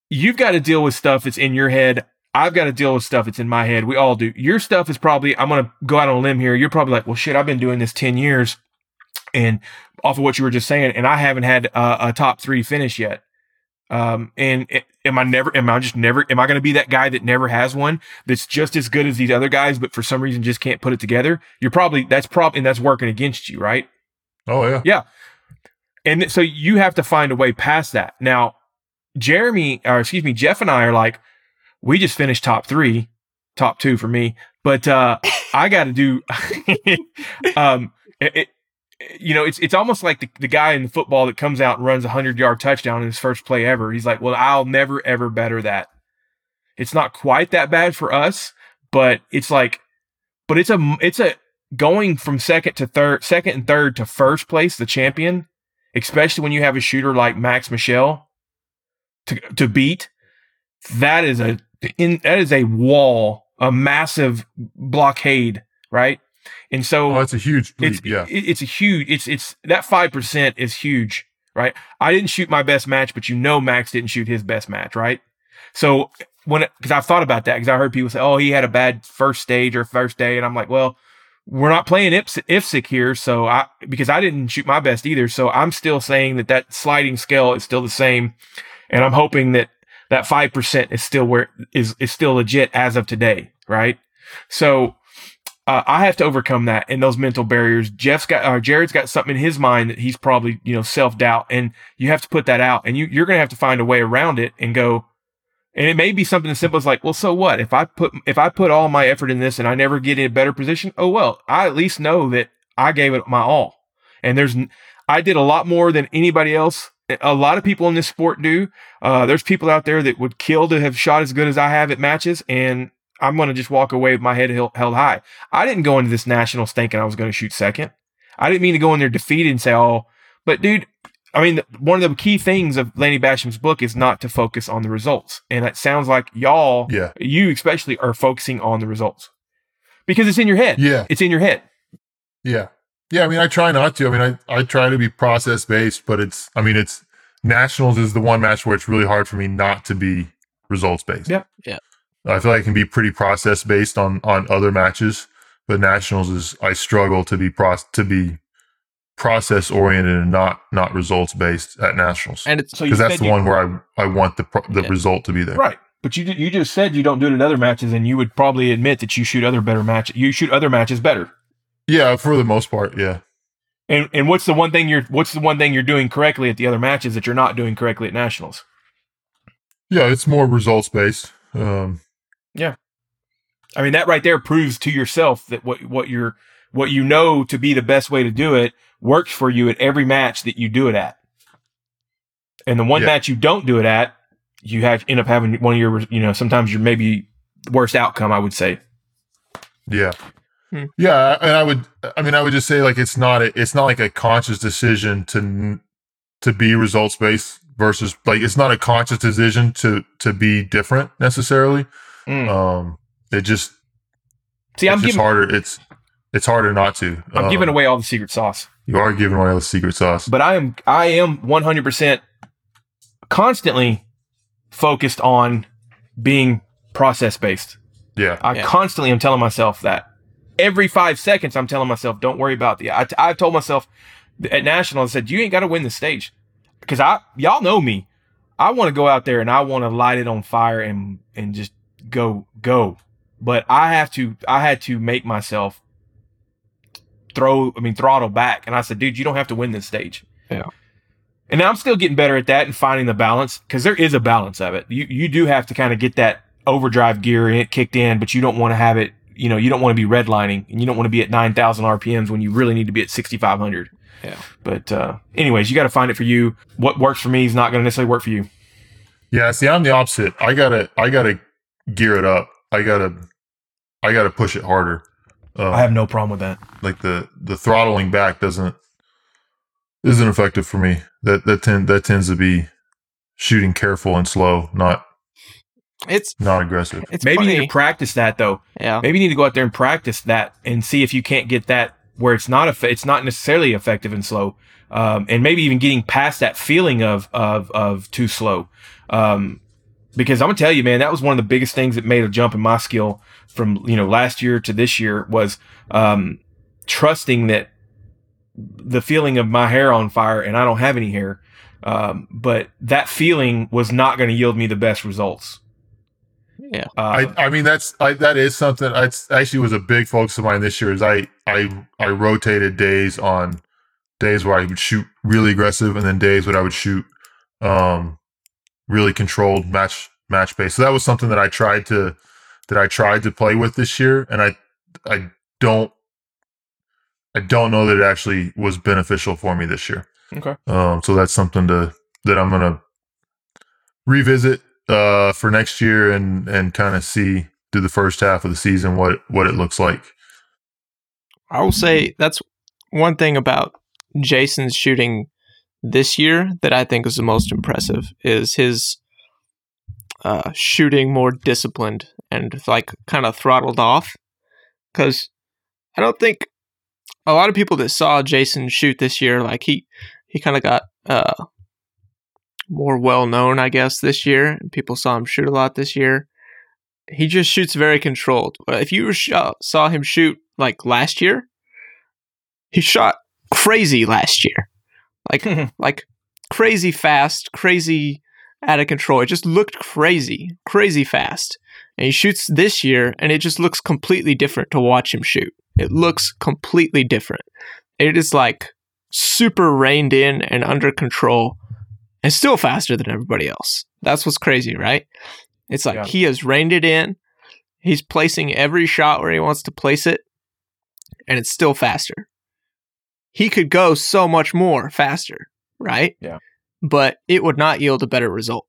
you've got to deal with stuff that's in your head. I've got to deal with stuff that's in my head. We all do. Your stuff is probably i'm to go out on a limb here. You're probably like well shit i've been doing this 10 years and off of what you were just saying, and I haven't had uh, a top three finish yet. Um, and it, am I never? Am I just never? Am I going to be that guy that never has one? That's just as good as these other guys, but for some reason just can't put it together. You're probably that's probably and that's working against you, right? Oh yeah. Yeah. And so you have to find a way past that. Now, Jeremy, or excuse me, Jeff and I are like, we just finished top three, top two for me, but uh, I got to do. um, it, it- you know, it's it's almost like the, the guy in the football that comes out and runs a hundred yard touchdown in his first play ever. He's like, well, I'll never ever better that. It's not quite that bad for us, but it's like, but it's a it's a going from second to third, second and third to first place, the champion especially when you have a shooter like Max Michel to to beat. That is a in that is a wall, a massive blockade, right? And so Oh, that's a huge leap. it's yeah. it- it's a huge it's it's that five percent is huge, right? I didn't shoot my best match, but you know Max didn't shoot his best match, right? So when because I've thought about that because I heard people say, oh, he had a bad first stage or first day, and I'm like, well, we're not playing Ips- IPSC here, so I because I didn't shoot my best either, so I'm still saying that that sliding scale is still the same, and I'm hoping that that five percent is still where is is still legit as of today, right? So uh, I have to overcome that and those mental barriers. Jeff's got, uh, Jared's got something in his mind that he's probably, you know, self doubt, and you have to put that out, and you you're gonna have to find a way around it and go. And it may be something as simple as like, well, so what? If I put if I put all my effort in this and I never get in a better position, oh well, I at least know that I gave it my all. And there's, I did a lot more than anybody else. A lot of people in this sport do. Uh, there's people out there that would kill to have shot as good as I have at matches, and I'm going to just walk away with my head held, held high. I didn't go into this nationals thinking I was going to shoot second. I didn't mean to go in there defeated and say, oh, but dude, I mean, one of the key things of Lanny Bassham's book is not to focus on the results. And it sounds like y'all, Yeah. you especially, are focusing on the results because it's in your head. Yeah. It's in your head. Yeah. Yeah. I mean, I try not to. I mean, I, I try to be process based, but it's, I mean, it's nationals is the one match where it's really hard for me not to be results based. Yeah. Yeah. I feel like I can be pretty process based on, on other matches, but nationals is, I struggle to be process, to be process oriented and not, not results based at nationals. And it's So you Because that's the you- one where I, I want the, pro- the Yeah. result to be there. Right. But you you just said you don't do it in other matches, and you would probably admit that you shoot other better matches. You shoot other matches better. Yeah. For the most part. Yeah. And and what's the one thing you're what's the one thing you're doing correctly at the other matches that you're not doing correctly at nationals? Yeah. It's more results based. Um, I mean that right there proves to yourself that what what you're what you know to be the best way to do it works for you at every match that you do it at. And the one Yeah. match you don't do it at, you have end up having one of your you know sometimes your maybe worst outcome. I would say. Yeah. Hmm. Yeah, and I would I mean I would just say like it's not a, it's not like a conscious decision to to be results based versus like it's not a conscious decision to to be different necessarily. Mm. Um it just See, I'm just giving harder it's it's harder not to. I'm Um, giving away all the secret sauce. You are giving away all the secret sauce. but I am I am 100% constantly focused on being process based. yeah. I Yeah. constantly am telling myself that every five seconds I'm telling myself, don't worry about the. I, I've told myself at national, I said you ain't got to win the stage because I y'all know me. I want to go out there and I want to light it on fire and and just go go. But I have to I had to make myself throw I mean throttle back and I said, dude, you don't have to win this stage. Yeah. And now I'm still getting better at that and finding the balance because there is a balance of it. You you do have to kind of get that overdrive gear and it kicked in, but you don't want to have it. You know, you don't want to be redlining and you don't want to be at 9,000 RPMs when you really need to be at 6,500. Yeah. But, uh, anyways, you got to find it for you. What works for me is not going to necessarily work for you. Yeah, see, I'm the opposite. I gotta, I gotta gear it up. I gotta, I gotta push it harder. Uh, I have no problem with that. like the the throttling back doesn't isn't effective for me. That that tend that tends to be shooting careful and slow, not It's not aggressive. it's Maybe you need to practice that though. yeah. Maybe you need to go out there and practice that and see if you can't get that where it's not eff- it's not necessarily effective and slow. Um, and maybe even getting past that feeling of of of too slow. Um, because I'm gonna tell you, man, that was one of the biggest things that made a jump in my skill from you know last year to this year was um, trusting that the feeling of my hair on fire and I don't have any hair. Um, but that feeling was not going to yield me the best results. Yeah. Uh, I, I mean that's I, that is something. It's actually was a big focus of mine this year. Is I I I rotated days on days where I would shoot really aggressive, and then days when I would shoot um really controlled match match pace. So that was something that I tried to that I tried to play with this year, and I I don't I don't know that it actually was beneficial for me this year. okay. Um, so that's something to that I'm gonna revisit uh, for next year and and kind of see through the first half of the season what what it looks like. I will say that's one thing about Jason's shooting this year that I think is the most impressive is his uh, shooting more disciplined and like kind of throttled off. Because I don't think a lot of people that saw Jason shoot this year, like he he kind of got uh, more well known, I guess, this year. People saw him shoot a lot this year. He just shoots very controlled. If you saw him shoot like last year, he shot crazy last year, like like crazy fast, crazy out of control. It just looked crazy, crazy fast. And he shoots this year, and it just looks completely different to watch him shoot. It looks completely different. It is like super reined in and under control, and still faster than everybody else. That's what's crazy, right? It's like Yeah. he has reined it in. He's placing every shot where he wants to place it, and it's still faster. He could go so much more faster, right? Yeah. But it would not yield a better result.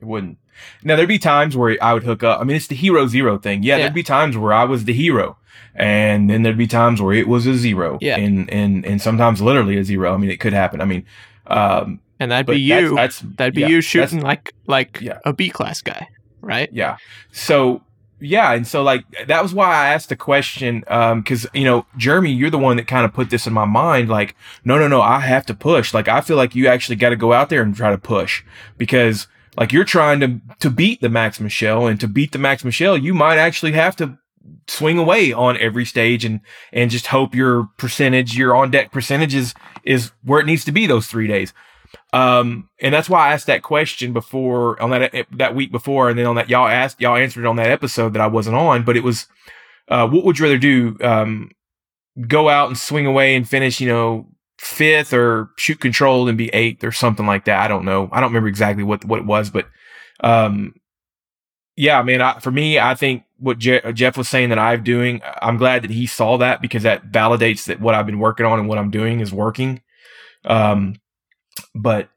It wouldn't. Now there'd be times where I would hook up. I mean, it's the hero zero thing. Yeah, Yeah. there'd be times where I was the hero, and then there'd be times where it was a zero. Yeah. and and and sometimes literally a zero. I mean, it could happen. I mean, um, And that'd be you. That's, that's that'd be yeah, you shooting like like Yeah. a B class guy, right? Yeah. So yeah, and so like that was why I asked the question, um, because you know, Jeremy, you're the one that kind of put this in my mind. Like, no, no, no, I have to push. Like, I feel like you actually got to go out there and try to push because like you're trying to to beat the Max Michel, and to beat the Max Michel, you might actually have to swing away on every stage and and just hope your percentage, your on deck percentages is where it needs to be those three days. Um, and that's why I asked that question before on that that week before, and then on that y'all asked y'all answered it on that episode that I wasn't on, but it was, uh, what would you rather do? Um, go out and swing away and finish, you know, fifth, or shoot controlled and be eighth, or something like that. I don't know. I don't remember exactly what what it was, but um, yeah, man. I, for me, I think what Je- Jeff was saying that I'm doing, I'm glad that he saw that because that validates that what I've been working on and what I'm doing is working. Um, but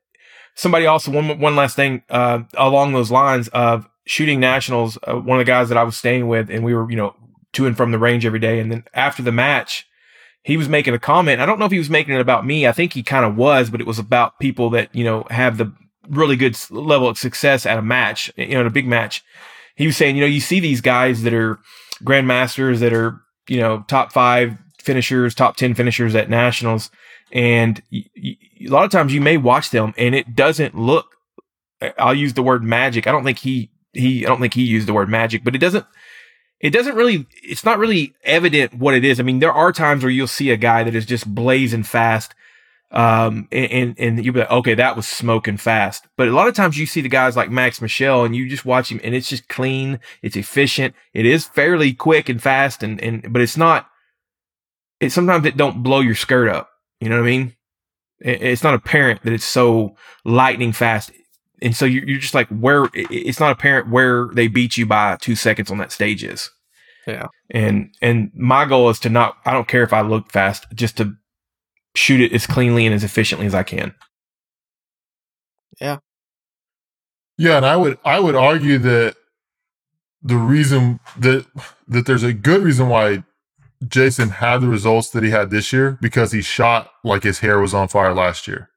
somebody also one one last thing uh, along those lines of shooting nationals. Uh, one of the guys that I was staying with, and we were you know to and from the range every day, and then after the match. He was making a comment. I don't know if he was making it about me. I think he kind of was, but it was about people that, you know, have the really good level of success at a match, you know, in a big match. He was saying, you know, you see these guys that are grandmasters that are, you know, top five finishers, top 10 finishers at nationals. And a lot of times you may watch them and it doesn't look, I'll use the word magic. I don't think he, he, I don't think he used the word magic, but it doesn't, it doesn't really, it's not really evident what it is. I mean, there are times where you'll see a guy that is just blazing fast um, and, and, and you'll be like, okay, that was smoking fast. But a lot of times you see the guys like Max Michel and you just watch him and it's just clean. It's efficient. It is fairly quick and fast and, and, but it's not, it sometimes it don't blow your skirt up. You know what I mean? It, it's not apparent that it's so lightning fast. And so you're, you're just like, where it's not apparent where they beat you by two seconds on that stage is. Yeah. And, and my goal is to not, I don't care if I look fast, just to shoot it as cleanly and as efficiently as I can. Yeah. Yeah, and I would I would argue that the reason that that there's a good reason why Jason had the results that he had this year because he shot like his hair was on fire last year.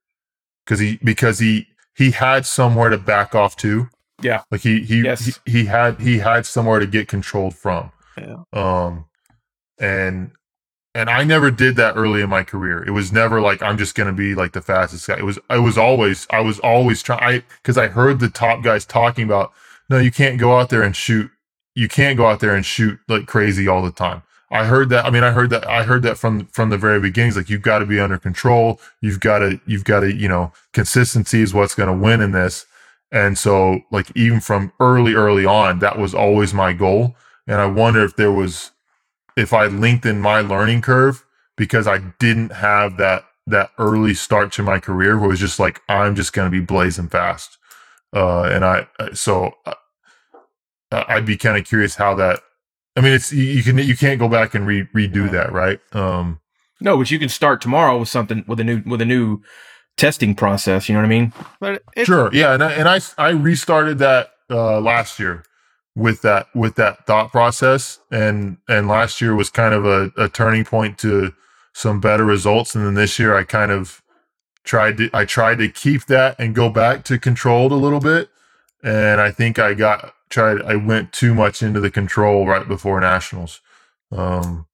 Because he because he he had somewhere to back off to. Yeah. Like he he Yes. he, he had he had somewhere to get controlled from. Yeah. Um and and I never did that early in my career. It was never like I'm just gonna be like the fastest guy. It was I was always I was always trying I because I heard the top guys talking about no, you can't go out there and shoot. You can't go out there and shoot like crazy all the time. I heard that. I mean, I heard that. I heard that from from the very beginnings. Like you've got to be under control. You've got to. You've got to. You know, consistency is what's going to win in this. And so, like even from early, early on, that was always my goal. And I wonder if there was, if I lengthened my learning curve because I didn't have that that early start to my career where it was just like I'm just going to be blazing fast. Uh, and I so I'd be kind of curious how that. I mean, it's you, you can you can't go back and re, redo that, right? Um, No, but you can start tomorrow with something with a new with a new testing process. You know what I mean? But it's, sure, yeah, and I, and I I restarted that uh, last year with that with that thought process, and and last year was kind of a, a turning point to some better results, and then this year I kind of tried to I tried to keep that and go back to controlled a little bit, and I think I got tried I went too much into the control right before nationals. Um,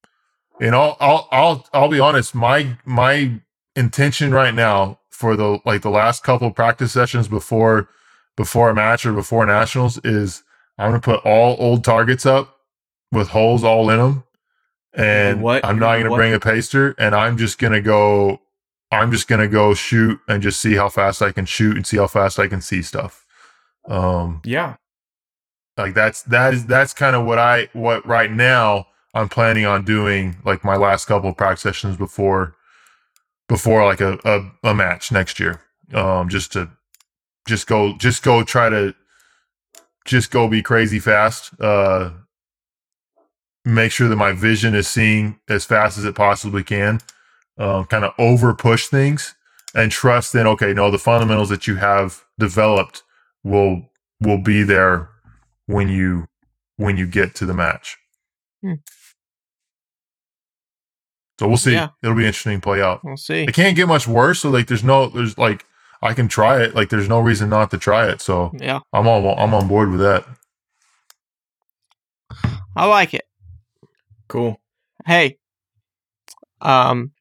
and I'll I'll I'll I'll be honest, my my intention right now for the like the last couple of practice sessions before before a match or before nationals is I'm gonna put all old targets up with holes all in them, and what? I'm not gonna What? bring a paster, and I'm just gonna go. I'm just gonna go shoot and just see how fast I can shoot and see how fast I can see stuff. Um, Yeah. Like that's that is that's kind of what I what right now I'm planning on doing like my last couple of practice sessions before before like a, a, a match next year. Um just to just go just go try to just go be crazy fast. Uh make sure that my vision is seeing as fast as it possibly can. Um kind of over push things and trust in okay, no, the fundamentals that you have developed will will be there when you when you get to the match. Hmm. So we'll see. Yeah. It'll be interesting to play out. we'll see. It can't get much worse. So like, there's no, there's like, I can try it. Like, there's no reason not to try it. So Yeah, I'm all, I'm on board with that. I like it. Cool. Hey, um,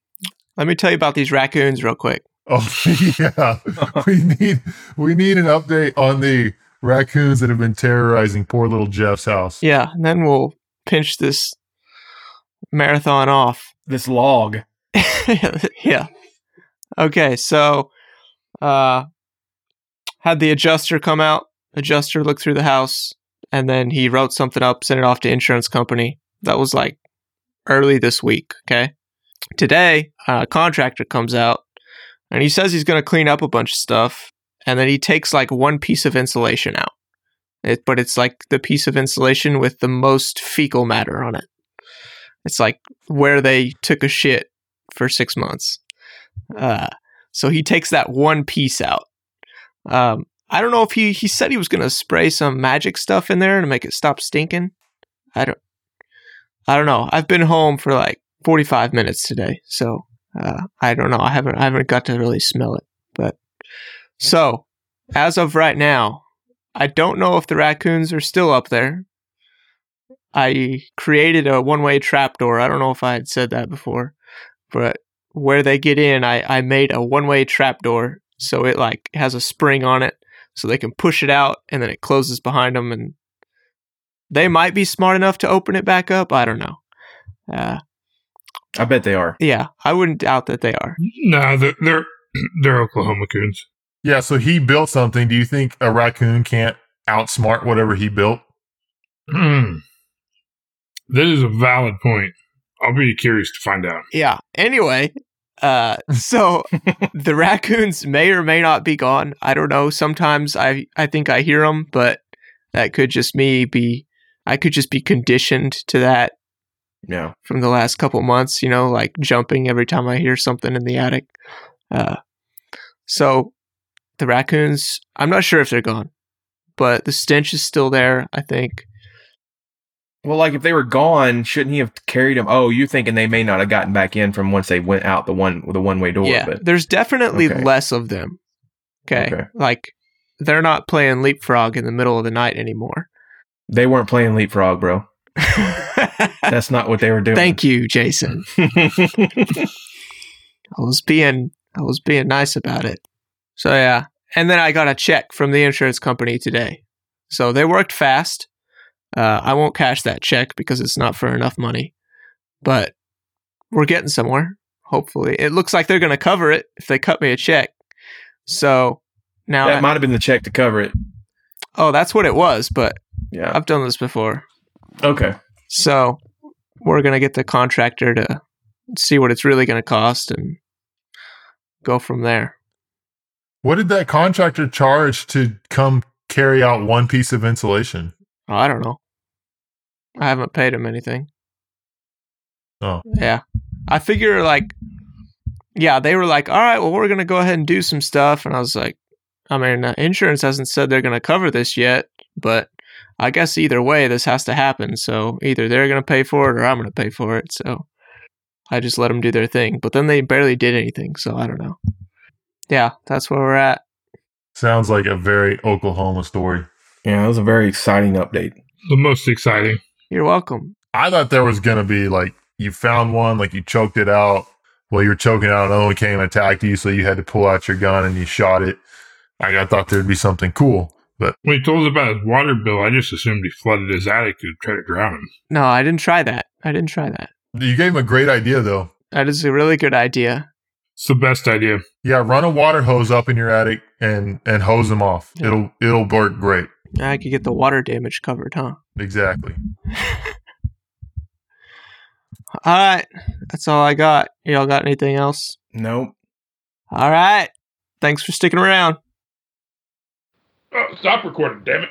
let me tell you about these raccoons real quick. Oh yeah, we need we need an update on the raccoons that have been terrorizing poor little Jeff's house. Yeah, and then we'll pinch this marathon off. This log. yeah. Okay, so uh had the adjuster come out, adjuster looked through the house, and then he wrote something up, sent it off to insurance company. That was like early this week, okay? Today, a contractor comes out and he says he's going to clean up a bunch of stuff and then he takes like one piece of insulation out. It, but it's like the piece of insulation with the most fecal matter on it. It's like where they took a shit for six months. Uh, so he takes that one piece out. Um, I don't know if he he said he was gonna spray some magic stuff in there to make it stop stinking. I don't. I don't know. I've been home for like 45 minutes today, so uh, I don't know. I haven't I haven't got to really smell it. But so as of right now, I don't know if the raccoons are still up there. I created a one-way trapdoor. I don't know if I had said that before, but where they get in, I, I made a one-way trapdoor so it like has a spring on it, so they can push it out and then it closes behind them. And they might be smart enough to open it back up. I don't know. Uh, I bet they are. yeah, I wouldn't doubt that they are. No, they're they're, they're Oklahoma coons. Yeah, so he built something. Do you think a raccoon can't outsmart whatever he built? Hmm. That is a valid point. I'll be curious to find out. Yeah. Anyway, uh, so the raccoons may or may not be gone. I don't know. Sometimes I I think I hear them, but that could just me be. I could just be conditioned to that Yeah. from the last couple months. You know, like jumping every time I hear something in the attic. Uh, so the raccoons. I'm not sure if they're gone, but the stench is still there. I think. Well, like if they were gone, shouldn't he have carried them? Oh, you're thinking they may not have gotten back in from once they went out the one the one way door? yeah, But there's definitely Okay. less of them. Okay. Okay. Like they're not playing leapfrog in the middle of the night anymore. they weren't playing leapfrog, bro. That's not what they were doing. Thank you, Jason. I was being I was being nice about it. So yeah. And then I got a check from the insurance company today. So they worked fast. Uh, I won't cash that check because it's not for enough money. But we're getting somewhere. Hopefully. It looks like they're gonna cover it if they cut me a check. So now that I- might have been the check to cover it. Oh, that's what it was, but Yeah. I've done this before. Okay. So we're going to get the contractor to see what it's really going to cost and go from there. What did that contractor charge to come carry out one piece of insulation? Oh, I don't know. I haven't paid him anything. Oh. Yeah. I figure, like, yeah, they were like, all right, well, we're going to go ahead and do some stuff. And I was like, I mean, uh, insurance hasn't said they're going to cover this yet, but I guess either way, this has to happen. So either they're going to pay for it or I'm going to pay for it. So I just let them do their thing. But then they barely did anything. So I don't know. Yeah, that's where we're at. Sounds like a very Oklahoma story. Yeah, that was a very exciting update. The most exciting. You're welcome. I thought there was going to be like you found one, like you choked it out. Well, you were choking out, another one came and attacked you, so you had to pull out your gun and you shot it. Like, I thought there'd be something cool, but When he told us about his water bill, I just assumed he flooded his attic to try to drown him. No, I didn't try that. I didn't try that. you gave him a great idea though. That is a really good idea. It's the best idea. Yeah, run a water hose up in your attic and and hose them off. Yeah. It'll it'll work great. I could get the water damage covered, huh? Exactly. All right. That's all I got. Y'all got anything else? Nope. All right. Thanks for sticking around. Oh, stop recording, damn it.